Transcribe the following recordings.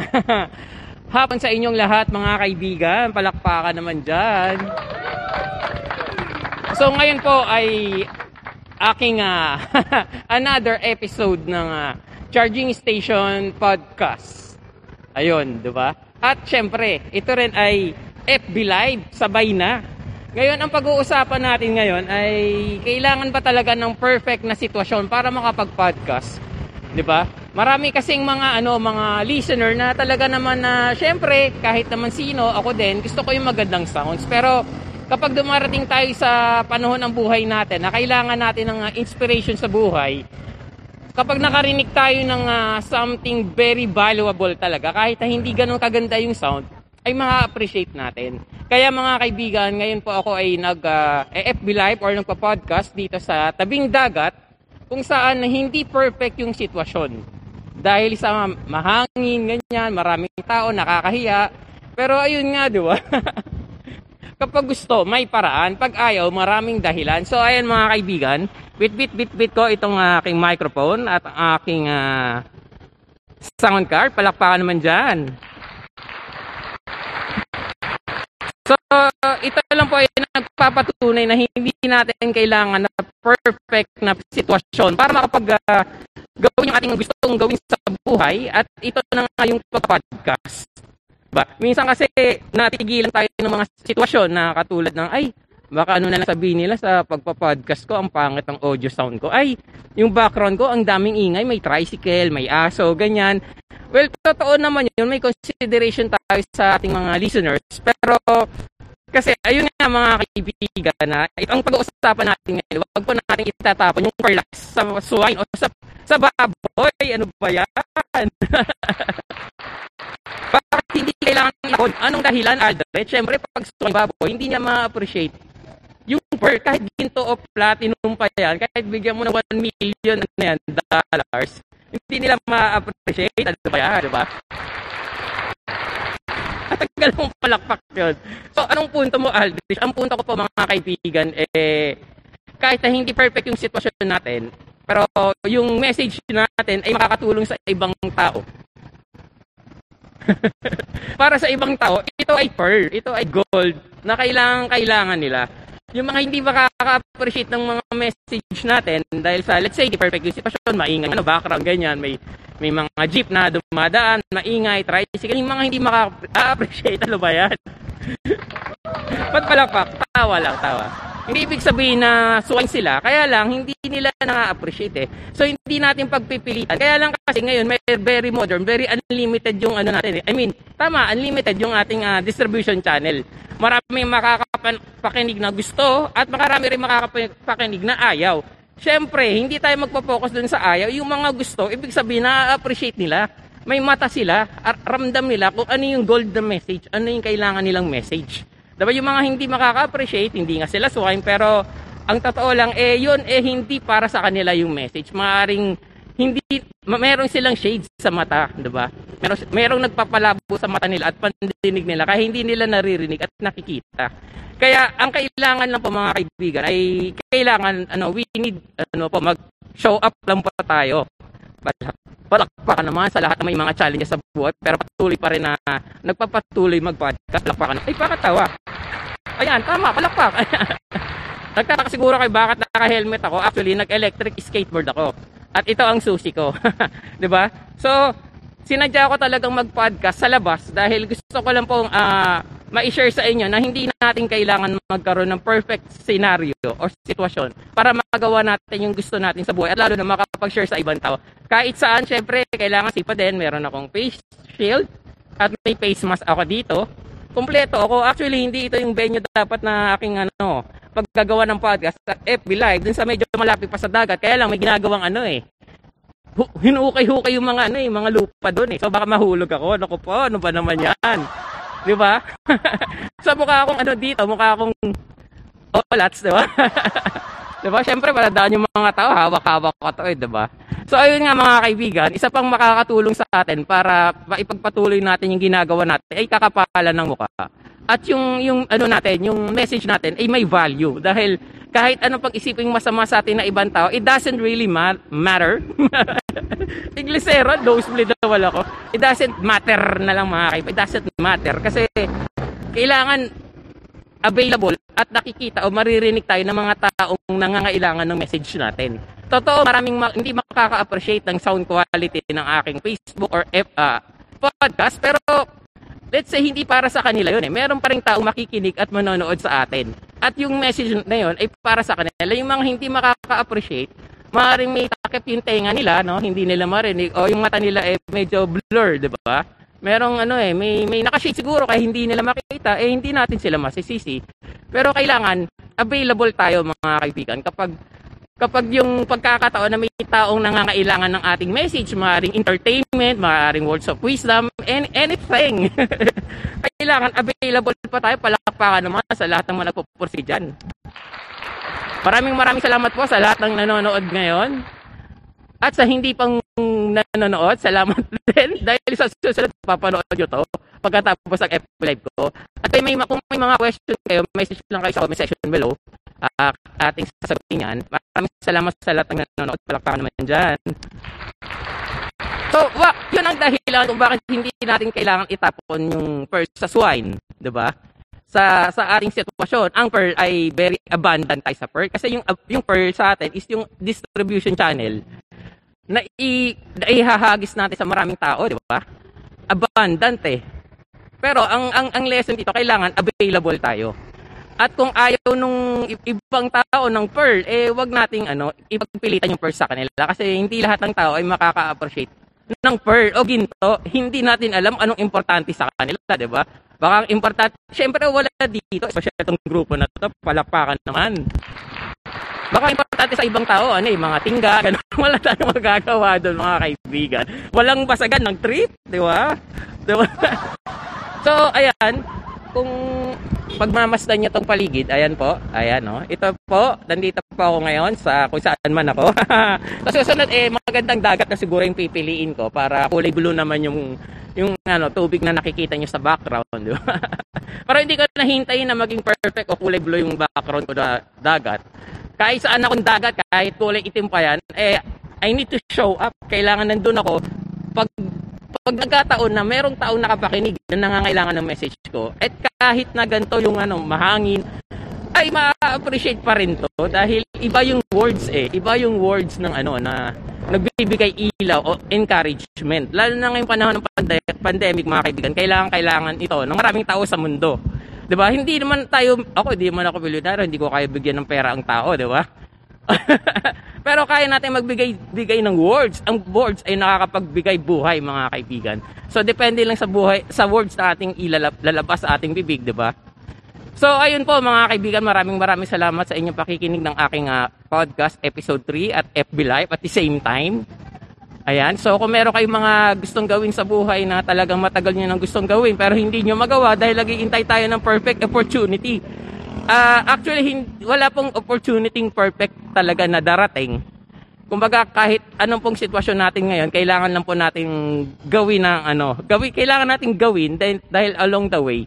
hapon sa inyong lahat mga kaibigan. Palakpakan naman dyan. So ngayon po ay aking ah, another episode ng ah, Charging Station Podcast. Ayun, di ba? At syempre, ito rin ay FB Live, sabay na. Ngayon, ang pag-uusapan natin ngayon ay kailangan ba talaga ng perfect na sitwasyon para makapag-podcast? 'Di ba? Marami kasing mga ano, mga listener na talaga naman na syempre, kahit naman sino, ako din, gusto ko yung magandang sounds. Pero kapag dumarating tayo sa panahon ng buhay natin na kailangan natin ng uh, inspiration sa buhay, kapag nakarinig tayo ng uh, something very valuable talaga, kahit na hindi ganun kaganda yung sound, ay ma-appreciate natin. Kaya mga kaibigan, ngayon po ako ay nag uh, FB Live or nagpa-podcast dito sa tabing dagat kung saan hindi perfect yung sitwasyon. Dahil sa mahangin, ganyan, maraming tao, nakakahiya. Pero ayun nga, di ba? Kapag gusto, may paraan. Pag ayaw, maraming dahilan. So ayan mga kaibigan, bit bit bit bit ko itong aking microphone at aking uh, sound card. Palakpakan naman dyan. So, ito lang po ay nagpapatunay na hindi natin kailangan na perfect na sitwasyon para makapag uh, gawin yung ating gustong gawin sa buhay at ito na nga yung podcast. Ba? Minsan kasi natigilan tayo ng mga sitwasyon na katulad ng ay baka ano na lang sabihin nila sa pagpa-podcast ko, ang pangit ng audio sound ko. Ay, yung background ko, ang daming ingay, may tricycle, may aso, ganyan. Well, totoo naman yun, may consideration tayo sa ating mga listeners. Pero, kasi, ayun nga mga kaibigan na, ang pag-uusapan natin ngayon, wag po natin itatapon yung perlas sa swine o sa, sa baboy. Ano ba yan? Bakit hindi kailangan ako? Anong dahilan, Aldred? Siyempre, pag swine baboy, hindi niya ma-appreciate yung per, kahit ginto o platinum pa yan, kahit bigyan mo ng 1 million na yan, dollars, hindi nila ma-appreciate. Ano ba yan, di ba? Tagal mong palakpak yun. So, anong punto mo, Aldrich? Ang punto ko po, mga kaibigan, eh, kahit na hindi perfect yung sitwasyon natin, pero yung message natin ay makakatulong sa ibang tao. Para sa ibang tao, ito ay pearl, ito ay gold na kailangan kailangan nila yung mga hindi makaka-appreciate ng mga message natin dahil sa let's say di perfect yung sitwasyon, maingay ano background ganyan, may may mga jeep na dumadaan, maingay, tricycle, yung mga hindi makaka-appreciate ano ba yan? Ba't palakpak? Tawa lang, tawa. Hindi ibig sabihin na suwain sila, kaya lang hindi nila na-appreciate eh. So hindi natin pagpipilitan. Kaya lang kasi ngayon may very modern, very unlimited yung ano natin eh. I mean, tama, unlimited yung ating uh, distribution channel. Marami makakapakinig na gusto at marami rin makakapakinig na ayaw. Siyempre, hindi tayo magpo-focus dun sa ayaw. Yung mga gusto, ibig sabihin na-appreciate nila. May mata sila, ramdam nila kung ano yung gold na message, ano yung kailangan nilang message. Diba yung mga hindi makaka-appreciate, hindi nga sila swine, pero ang totoo lang, eh yun, eh hindi para sa kanila yung message. Maaring hindi, meron silang shades sa mata, di ba? Meron, merong nagpapalabo sa mata nila at pandinig nila, kaya hindi nila naririnig at nakikita. Kaya ang kailangan lang po mga kaibigan ay kailangan, ano, we need, ano po, mag-show up lang po tayo. Palakpakan naman sa lahat ng may mga challenges sa buhay, pero patuloy pa rin na nagpapatuloy mag-podcast. Palakpakan. Ay, pakatawa. Ayan, tama, palakpak. Nagtataka siguro kayo bakit naka-helmet ako. Actually, nag-electric skateboard ako. At ito ang susi ko. 'Di ba? So, sinadya ko talagang mag-podcast sa labas dahil gusto ko lang pong uh, ma-share sa inyo na hindi natin kailangan magkaroon ng perfect scenario or sitwasyon para magawa natin yung gusto natin sa buhay at lalo na makapag-share sa ibang tao. Kahit saan, syempre, kailangan sipa din. Meron akong face shield at may face mask ako dito. Kompleto ako. Actually, hindi ito yung venue dapat na aking ano, paggagawa ng podcast sa FB Live dun sa medyo malapit pa sa dagat. Kaya lang may ginagawang ano eh. Hinukay-hukay yung mga ano eh, mga lupa doon eh. So baka mahulog ako. Ano ko po, ano ba naman yan? Di ba? so, mukha akong ano dito, mukha akong olats, di ba? di ba? Siyempre, paladaan yung mga tao, hawak-hawak ko to eh, di ba? So ayun nga mga kaibigan, isa pang makakatulong sa atin para maipagpatuloy natin yung ginagawa natin ay kakapalan ng mukha at yung yung ano natin, yung message natin ay may value dahil kahit anong pag-isipin masama sa atin na ibang tao, it doesn't really ma- matter. Iglisero, nosebleed na wala ko. It doesn't matter na lang mga kaibigan. It doesn't matter kasi kailangan available at nakikita o maririnig tayo ng mga taong nangangailangan ng message natin. Totoo, maraming ma- hindi makaka-appreciate ng sound quality ng aking Facebook or F, uh, podcast, pero let's say hindi para sa kanila yun eh. Meron pa rin taong makikinig at manonood sa atin. At yung message na yun ay para sa kanila. Yung mga hindi makaka-appreciate, maaaring may takip yung tenga nila, no? Hindi nila marinig o yung mata nila ay medyo blur, 'di ba? Merong ano eh, may may nakashade siguro kaya hindi nila makita, eh hindi natin sila masisisi. Pero kailangan available tayo mga kaibigan kapag kapag yung pagkakataon na may taong nangangailangan ng ating message, maaaring entertainment, maaaring words of wisdom, and anything. kailangan available pa tayo, palakpakan naman sa lahat ng mga nagpupursi dyan. Maraming maraming salamat po sa lahat ng nanonood ngayon. At sa hindi pang nanonood, salamat din dahil sa susunod papanood nyo to pagkatapos ng FB Live ko. At may, kung may mga question kayo, message lang kayo sa comment section below. Uh, ating sasagutin yan. Maraming salamat sa lahat ng nanonood. Palakpakan naman dyan. So, wa, yun ang dahilan kung bakit hindi natin kailangan itapon yung first sa swine. ba? sa sa ating sitwasyon, ang pearl ay very abundant tayo sa pearl kasi yung yung pearl sa atin is yung distribution channel na, i, na ihahagis natin sa maraming tao, di ba? Abundant eh. Pero ang, ang, ang lesson dito, kailangan available tayo. At kung ayaw nung ibang tao ng pearl, eh wag nating ano, ipagpilitan yung pearl sa kanila kasi hindi lahat ng tao ay makaka-appreciate ng pearl o ginto. Hindi natin alam anong importante sa kanila, 'di ba? Baka ang importante, syempre wala dito, especially itong grupo na to, palakpakan naman. Baka importante sa ibang tao, ano eh, mga tingga, ganun. Wala tayong magagawa doon, mga kaibigan. Walang basagan ng trip, di ba? Di ba? so, ayan, kung pagmamasdan niyo tong paligid, ayan po, ayan no. Ito po, nandito po ako ngayon sa kung saan man ako. Tapos susunod eh magandang dagat na siguro yung pipiliin ko para kulay blue naman yung yung ano tubig na nakikita niyo sa background, di ba? para hindi ko nahintayin na maging perfect o kulay blue yung background ko na dagat kahit saan akong dagat, kahit kulay itim pa yan, eh, I need to show up. Kailangan nandun ako. Pag, pag nagkataon na merong taong nakapakinig na nangangailangan ng message ko, at kahit na ganito yung ano, mahangin, ay ma-appreciate pa rin to dahil iba yung words eh. Iba yung words ng ano na nagbibigay ilaw o encouragement. Lalo na ngayong panahon ng pandemic mga kaibigan, kailangan kailangan ito ng maraming tao sa mundo. 'Di ba? Hindi naman tayo ako hindi man ako milyonaryo, hindi ko kaya bigyan ng pera ang tao, 'di ba? Pero kaya natin magbigay bigay ng words. Ang words ay nakakapagbigay buhay, mga kaibigan. So depende lang sa buhay sa words na ating ilalabas sa ating bibig, 'di ba? So ayun po mga kaibigan, maraming maraming salamat sa inyong pakikinig ng aking uh, podcast episode 3 at FB Live at the same time. Ayan, so kung meron kayong mga gustong gawin sa buhay na talagang matagal nyo nang gustong gawin pero hindi nyo magawa dahil lagi intay tayo ng perfect opportunity. Uh, actually, hindi, wala pong opportunity perfect talaga na darating. Kumbaga kahit anong pong sitwasyon natin ngayon, kailangan lang po nating gawin ng ano, gawin, kailangan nating gawin dahil, dahil along the way,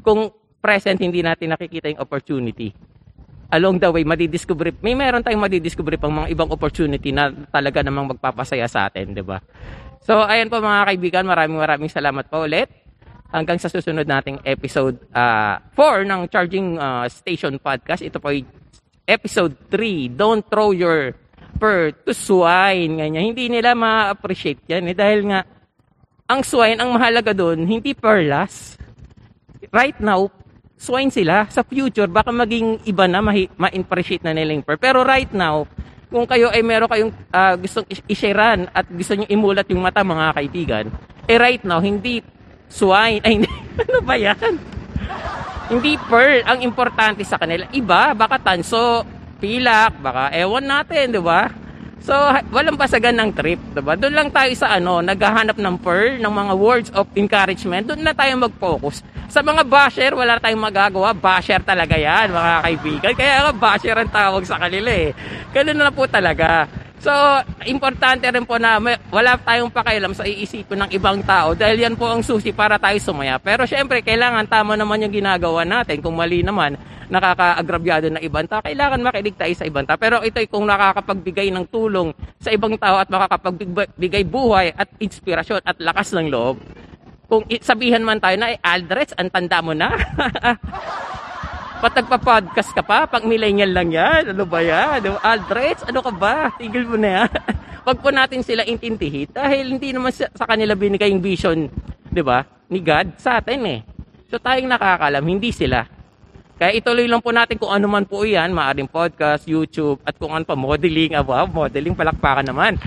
kung present hindi natin nakikita yung opportunity along the way, madidiscover, may meron tayong madidiscover pang mga ibang opportunity na talaga namang magpapasaya sa atin, di ba? So, ayan po mga kaibigan, maraming maraming salamat po ulit. Hanggang sa susunod nating episode uh, ah, 4 ng Charging uh, Station Podcast. Ito po ay episode 3, Don't Throw Your Fur to Swine. Ganyan. Hindi nila ma-appreciate yan eh, dahil nga, ang swine, ang mahalaga doon, hindi perlas. Right now, swine sila. Sa future, baka maging iba na, ma-appreciate na nila yung Pero right now, kung kayo ay meron kayong uh, gustong isharean at gusto nyo imulat yung mata mga kaibigan, eh right now, hindi swine, ay ano ba yan? hindi pearl ang importante sa kanila. Iba, baka tanso, pilak, baka ewan natin, di ba? So, walang pasagan ng trip, diba? Doon lang tayo sa ano, naghahanap ng pearl, ng mga words of encouragement. Doon na tayo mag-focus. Sa mga basher, wala tayong magagawa. Basher talaga yan, mga kaibigan. Kaya nga, basher ang tawag sa kanila eh. Ganun na po talaga. So, importante rin po na may, wala tayong pakialam sa iisipin ng ibang tao dahil yan po ang susi para tayo sumaya. Pero syempre, kailangan tama naman yung ginagawa natin. Kung mali naman, nakaka-agrabyado ng ibang tao, kailangan makinig tayo sa ibang tao. Pero ito ay kung nakakapagbigay ng tulong sa ibang tao at makakapagbigay buhay at inspirasyon at lakas ng loob, kung sabihan man tayo na, eh, Aldrich, ang tanda mo na. Pat nagpa-podcast ka pa, pang millennial lang yan. Ano ba yan? Aldrich, ano ka ba? Tigil mo na yan. Huwag po natin sila intindihin dahil hindi naman sa, sa kanila binigay yung vision, di ba? Ni God sa atin eh. So tayong nakakalam, hindi sila. Kaya ituloy lang po natin kung ano man po yan, maaaring podcast, YouTube, at kung ano pa, modeling, aba, modeling, palakpakan naman.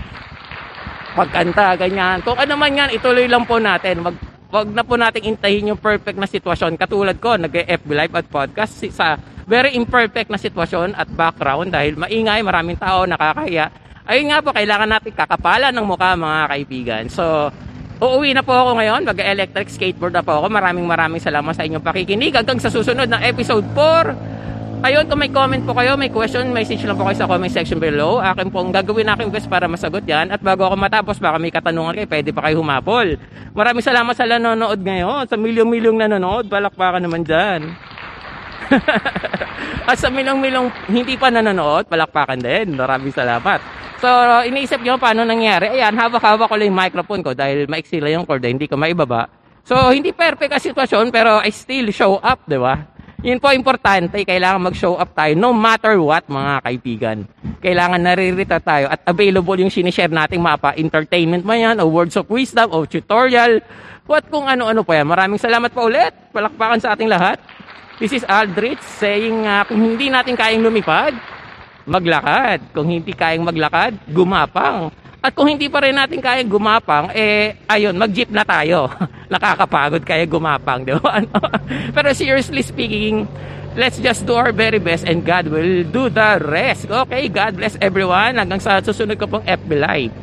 Pagkanta, ganyan. Kung ano man yan, ituloy lang po natin. Mag, wag na po nating intahin yung perfect na sitwasyon. Katulad ko, nag-FB Live at podcast sa very imperfect na sitwasyon at background dahil maingay, maraming tao, nakakaya. Ayun nga po, kailangan natin kakapalan ng mukha mga kaibigan. So, uuwi na po ako ngayon. Mag-electric skateboard na po ako. Maraming maraming salamat sa inyong pakikinig. Hanggang sa susunod na episode 4. Ayun, kung may comment po kayo, may question, message lang po kayo sa comment section below. Akin pong gagawin aking best para masagot yan. At bago ako matapos, baka may katanungan kayo, pwede pa kayo humapol. Maraming salamat sa nanonood ngayon. Sa milyong-milyong nanonood, palakpakan naman dyan. At sa milyong-milyong hindi pa nanonood, palakpakan din. Maraming salamat. So, iniisip nyo paano nangyari. Ayan, hawak-hawak ko lang yung microphone ko dahil maiksi yung cord, hindi ko maibaba. So, hindi perfect ang sitwasyon, pero I still show up, di ba? Yun po importante, kailangan mag-show up tayo no matter what mga kaibigan. Kailangan naririto tayo at available yung sinishare nating mapa, entertainment man yan, o words of wisdom, o tutorial, what kung ano-ano pa yan. Maraming salamat pa ulit. Palakpakan sa ating lahat. This is Aldrich saying uh, kung hindi natin kayang lumipad, maglakad. Kung hindi kayang maglakad, gumapang. At kung hindi pa rin natin kaya gumapang, eh, ayun, mag-jeep na tayo. Nakakapagod kaya gumapang, di ba? Pero seriously speaking, let's just do our very best and God will do the rest. Okay, God bless everyone. Hanggang sa susunod ko pong FB Live.